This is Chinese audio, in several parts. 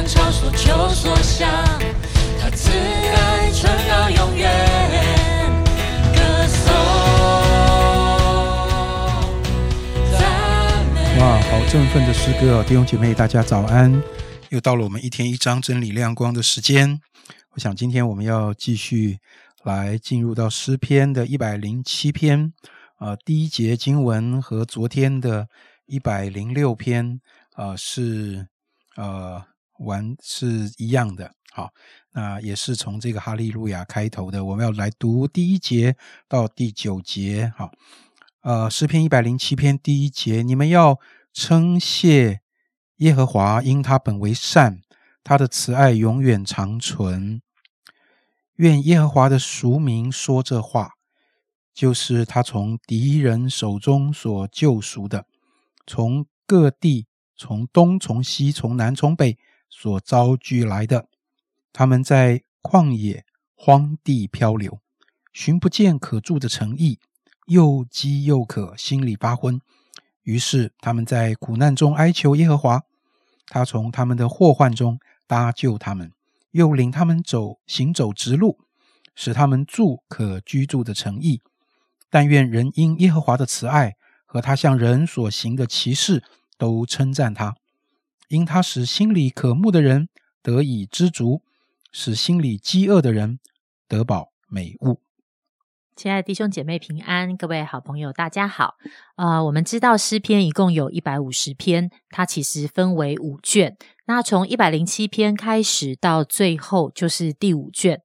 面朝所求所想，他慈爱传到永远。哇，好振奋的诗歌哦！弟兄姐妹，大家早安！又到了我们一天一章真理亮光的时间。我想今天我们要继续来进入到诗篇的一百零七篇，呃，第一节经文和昨天的一百零六篇，呃，是呃完是一样的。好，那也是从这个哈利路亚开头的。我们要来读第一节到第九节。好，呃，诗篇一百零七篇第一节，你们要称谢耶和华，因他本为善。他的慈爱永远长存。愿耶和华的俗民说这话，就是他从敌人手中所救赎的，从各地、从东、从西、从南、从北所招聚来的。他们在旷野、荒地漂流，寻不见可住的城邑，又饥又渴，心里发昏。于是他们在苦难中哀求耶和华，他从他们的祸患中。搭救他们，又领他们走行走直路，使他们住可居住的城邑。但愿人因耶和华的慈爱和他向人所行的奇事，都称赞他，因他使心里渴慕的人得以知足，使心里饥饿的人得饱美物。亲爱的弟兄姐妹平安，各位好朋友大家好。呃，我们知道诗篇一共有一百五十篇，它其实分为五卷。那从一百零七篇开始到最后就是第五卷。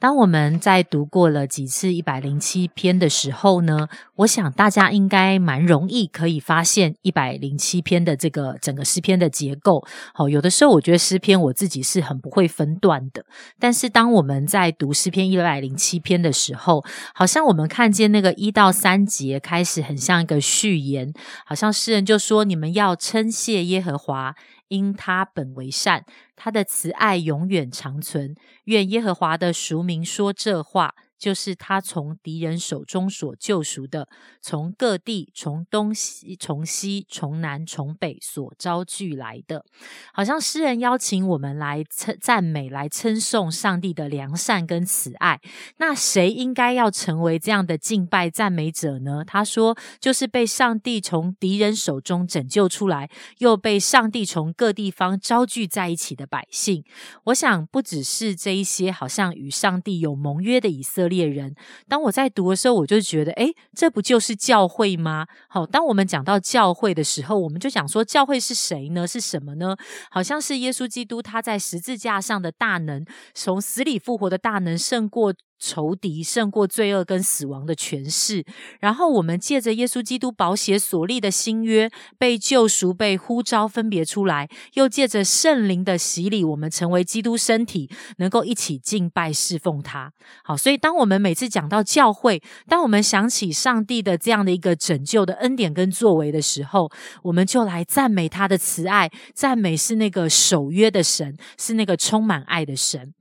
当我们在读过了几次一百零七篇的时候呢，我想大家应该蛮容易可以发现一百零七篇的这个整个诗篇的结构。好，有的时候我觉得诗篇我自己是很不会分段的，但是当我们在读诗篇一百零七篇的时候，好像我们看见那个一到三节开始很像一个序言，好像诗人就说：“你们要称谢耶和华。”因他本为善，他的慈爱永远长存。愿耶和华的赎名说这话。就是他从敌人手中所救赎的，从各地、从东西、从西、从南、从北所招聚来的，好像诗人邀请我们来称赞美、来称颂上帝的良善跟慈爱。那谁应该要成为这样的敬拜赞美者呢？他说，就是被上帝从敌人手中拯救出来，又被上帝从各地方招聚在一起的百姓。我想，不只是这一些，好像与上帝有盟约的以色。猎人，当我在读的时候，我就觉得，诶，这不就是教会吗？好，当我们讲到教会的时候，我们就想说，教会是谁呢？是什么呢？好像是耶稣基督他在十字架上的大能，从死里复活的大能，胜过。仇敌胜过罪恶跟死亡的权势，然后我们借着耶稣基督保血所立的新约，被救赎、被呼召、分别出来，又借着圣灵的洗礼，我们成为基督身体，能够一起敬拜侍奉他。好，所以当我们每次讲到教会，当我们想起上帝的这样的一个拯救的恩典跟作为的时候，我们就来赞美他的慈爱，赞美是那个守约的神，是那个充满爱的神。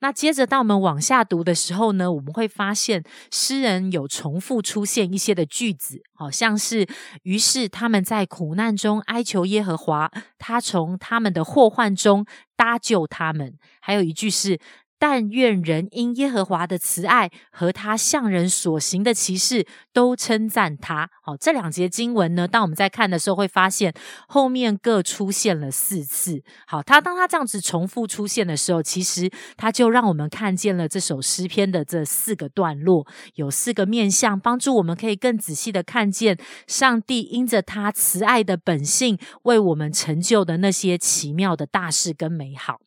那接着，当我们往下读的时候呢，我们会发现诗人有重复出现一些的句子，好像是于是他们在苦难中哀求耶和华，他从他们的祸患中搭救他们。还有一句是。但愿人因耶和华的慈爱和他向人所行的奇事都称赞他。好，这两节经文呢，当我们在看的时候，会发现后面各出现了四次。好，他当他这样子重复出现的时候，其实他就让我们看见了这首诗篇的这四个段落，有四个面向，帮助我们可以更仔细的看见上帝因着他慈爱的本性为我们成就的那些奇妙的大事跟美好。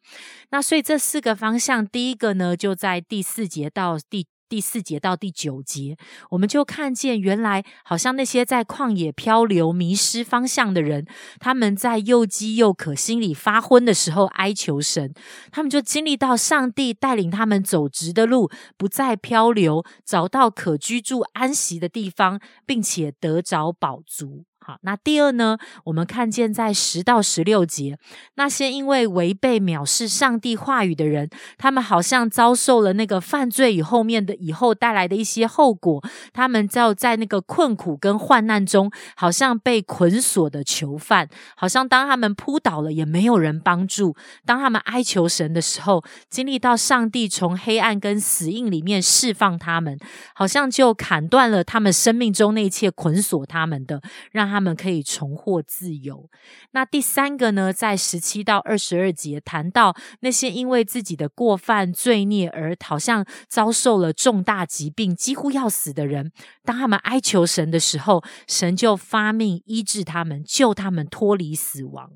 那所以这四个方向，第一个呢，就在第四节到第第四节到第九节，我们就看见原来好像那些在旷野漂流、迷失方向的人，他们在又饥又渴、心里发昏的时候哀求神，他们就经历到上帝带领他们走直的路，不再漂流，找到可居住安息的地方，并且得着饱足。好，那第二呢，我们看见在十到十六节，那些因为违背藐视上帝话语的人，他们好像遭受了那个犯罪与后面的以后带来的一些后果，他们要在那个困苦跟患难中，好像被捆锁的囚犯，好像当他们扑倒了，也没有人帮助；当他们哀求神的时候，经历到上帝从黑暗跟死印里面释放他们，好像就砍断了他们生命中那一切捆锁他们的，让他。他们可以重获自由。那第三个呢，在十七到二十二节谈到那些因为自己的过犯罪孽而好像遭受了重大疾病、几乎要死的人，当他们哀求神的时候，神就发命医治他们，救他们脱离死亡。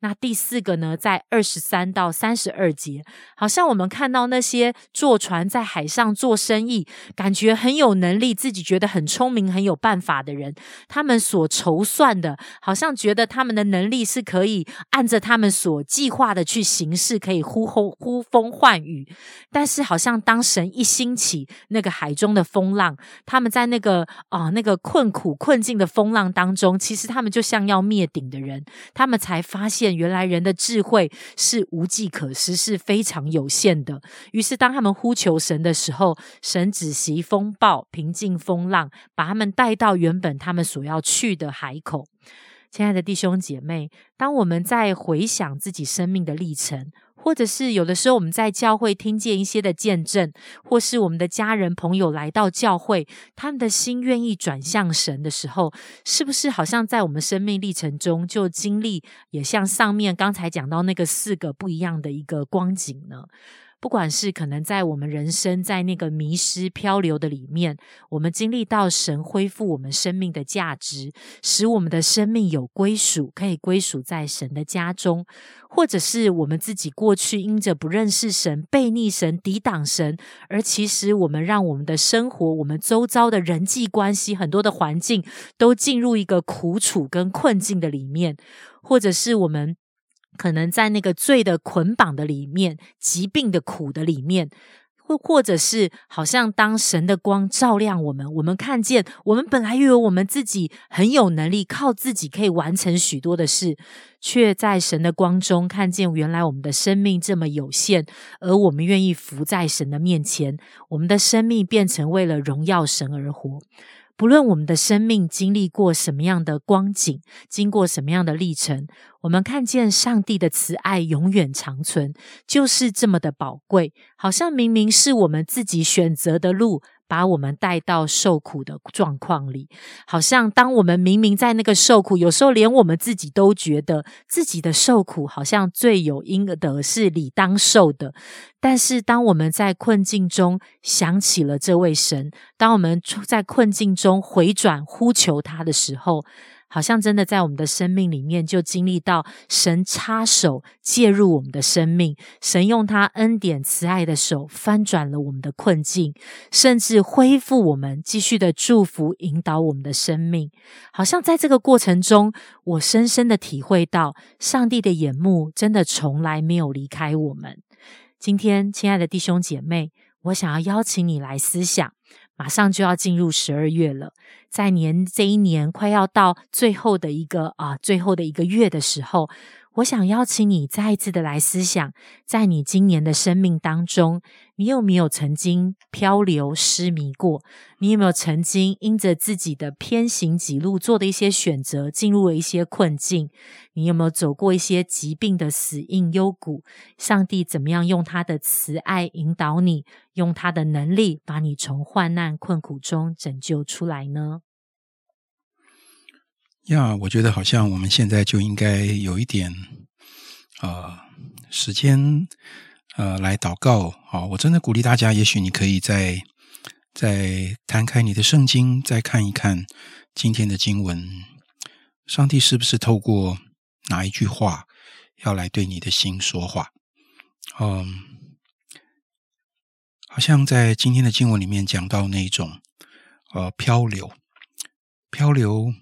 那第四个呢，在二十三到三十二节，好像我们看到那些坐船在海上做生意，感觉很有能力，自己觉得很聪明、很有办法的人，他们所筹算的，好像觉得他们的能力是可以按着他们所计划的去行事，可以呼呼呼风唤雨。但是，好像当神一兴起，那个海中的风浪，他们在那个啊那个困苦困境的风浪当中，其实他们就像要灭顶的人，他们才发。发现原来人的智慧是无计可施，是非常有限的。于是，当他们呼求神的时候，神止息风暴，平静风浪，把他们带到原本他们所要去的海口。亲爱的弟兄姐妹，当我们在回想自己生命的历程。或者是有的时候我们在教会听见一些的见证，或是我们的家人朋友来到教会，他们的心愿意转向神的时候，是不是好像在我们生命历程中就经历，也像上面刚才讲到那个四个不一样的一个光景呢？不管是可能在我们人生在那个迷失漂流的里面，我们经历到神恢复我们生命的价值，使我们的生命有归属，可以归属在神的家中；或者是我们自己过去因着不认识神、背逆神、抵挡神，而其实我们让我们的生活、我们周遭的人际关系、很多的环境都进入一个苦楚跟困境的里面，或者是我们。可能在那个罪的捆绑的里面，疾病的苦的里面，或或者是好像当神的光照亮我们，我们看见我们本来以为我们自己很有能力，靠自己可以完成许多的事，却在神的光中看见原来我们的生命这么有限，而我们愿意伏在神的面前，我们的生命变成为了荣耀神而活。不论我们的生命经历过什么样的光景，经过什么样的历程，我们看见上帝的慈爱永远长存，就是这么的宝贵。好像明明是我们自己选择的路。把我们带到受苦的状况里，好像当我们明明在那个受苦，有时候连我们自己都觉得自己的受苦好像罪有应得，是理当受的。但是当我们在困境中想起了这位神，当我们在困境中回转呼求他的时候，好像真的在我们的生命里面，就经历到神插手介入我们的生命，神用他恩典慈爱的手翻转了我们的困境，甚至恢复我们，继续的祝福引导我们的生命。好像在这个过程中，我深深的体会到，上帝的眼目真的从来没有离开我们。今天，亲爱的弟兄姐妹，我想要邀请你来思想。马上就要进入十二月了，在年这一年快要到最后的一个啊，最后的一个月的时候。我想邀请你再一次的来思想，在你今年的生命当中，你有没有曾经漂流失迷过？你有没有曾经因着自己的偏行己路做的一些选择，进入了一些困境？你有没有走过一些疾病的死硬幽谷？上帝怎么样用他的慈爱引导你，用他的能力把你从患难困苦中拯救出来呢？呀，我觉得好像我们现在就应该有一点呃时间呃来祷告啊！我真的鼓励大家，也许你可以再再摊开你的圣经，再看一看今天的经文，上帝是不是透过哪一句话要来对你的心说话？嗯，好像在今天的经文里面讲到那种呃漂流，漂流。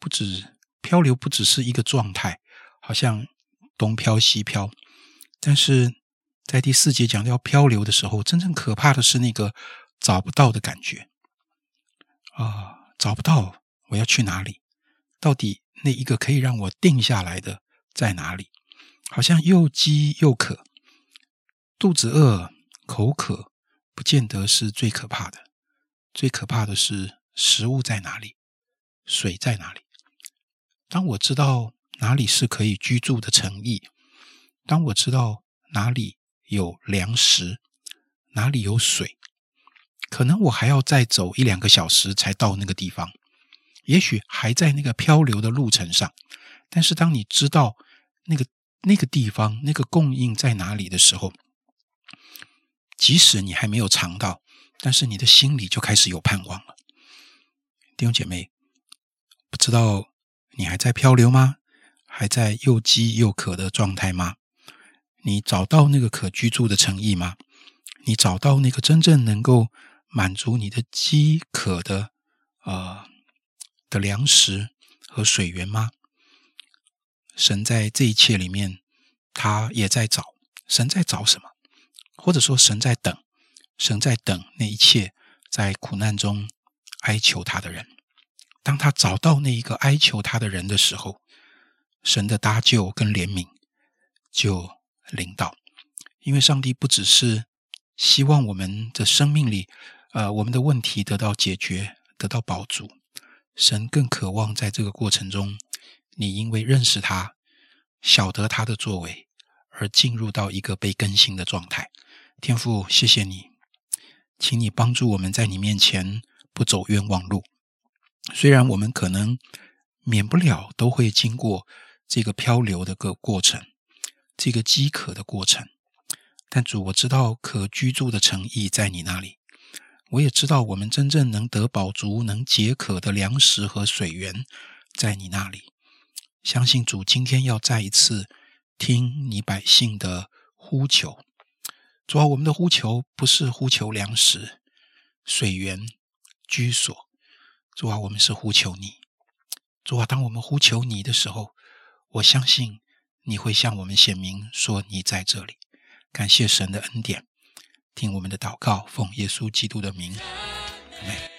不止漂流，不只是一个状态，好像东飘西飘。但是在第四节讲到漂流的时候，真正可怕的是那个找不到的感觉啊，找不到我要去哪里？到底那一个可以让我定下来的在哪里？好像又饥又渴，肚子饿、口渴，不见得是最可怕的。最可怕的是食物在哪里，水在哪里。当我知道哪里是可以居住的城邑，当我知道哪里有粮食，哪里有水，可能我还要再走一两个小时才到那个地方。也许还在那个漂流的路程上，但是当你知道那个那个地方那个供应在哪里的时候，即使你还没有尝到，但是你的心里就开始有盼望了。弟兄姐妹，不知道你还在漂流吗？还在又饥又渴的状态吗？你找到那个可居住的诚意吗？你找到那个真正能够满足你的饥渴的呃？的粮食和水源吗？神在这一切里面，他也在找。神在找什么？或者说，神在等，神在等那一切在苦难中哀求他的人。当他找到那一个哀求他的人的时候，神的搭救跟怜悯就临到。因为上帝不只是希望我们的生命里，呃，我们的问题得到解决，得到保足。神更渴望在这个过程中，你因为认识他、晓得他的作为，而进入到一个被更新的状态。天父，谢谢你，请你帮助我们在你面前不走冤枉路。虽然我们可能免不了都会经过这个漂流的个过程，这个饥渴的过程，但主，我知道可居住的诚意在你那里。我也知道，我们真正能得饱足、能解渴的粮食和水源，在你那里。相信主今天要再一次听你百姓的呼求。主啊，我们的呼求不是呼求粮食、水源、居所。主啊，我们是呼求你。主啊，当我们呼求你的时候，我相信你会向我们显明，说你在这里。感谢神的恩典。听我们的祷告，奉耶稣基督的名，阿门。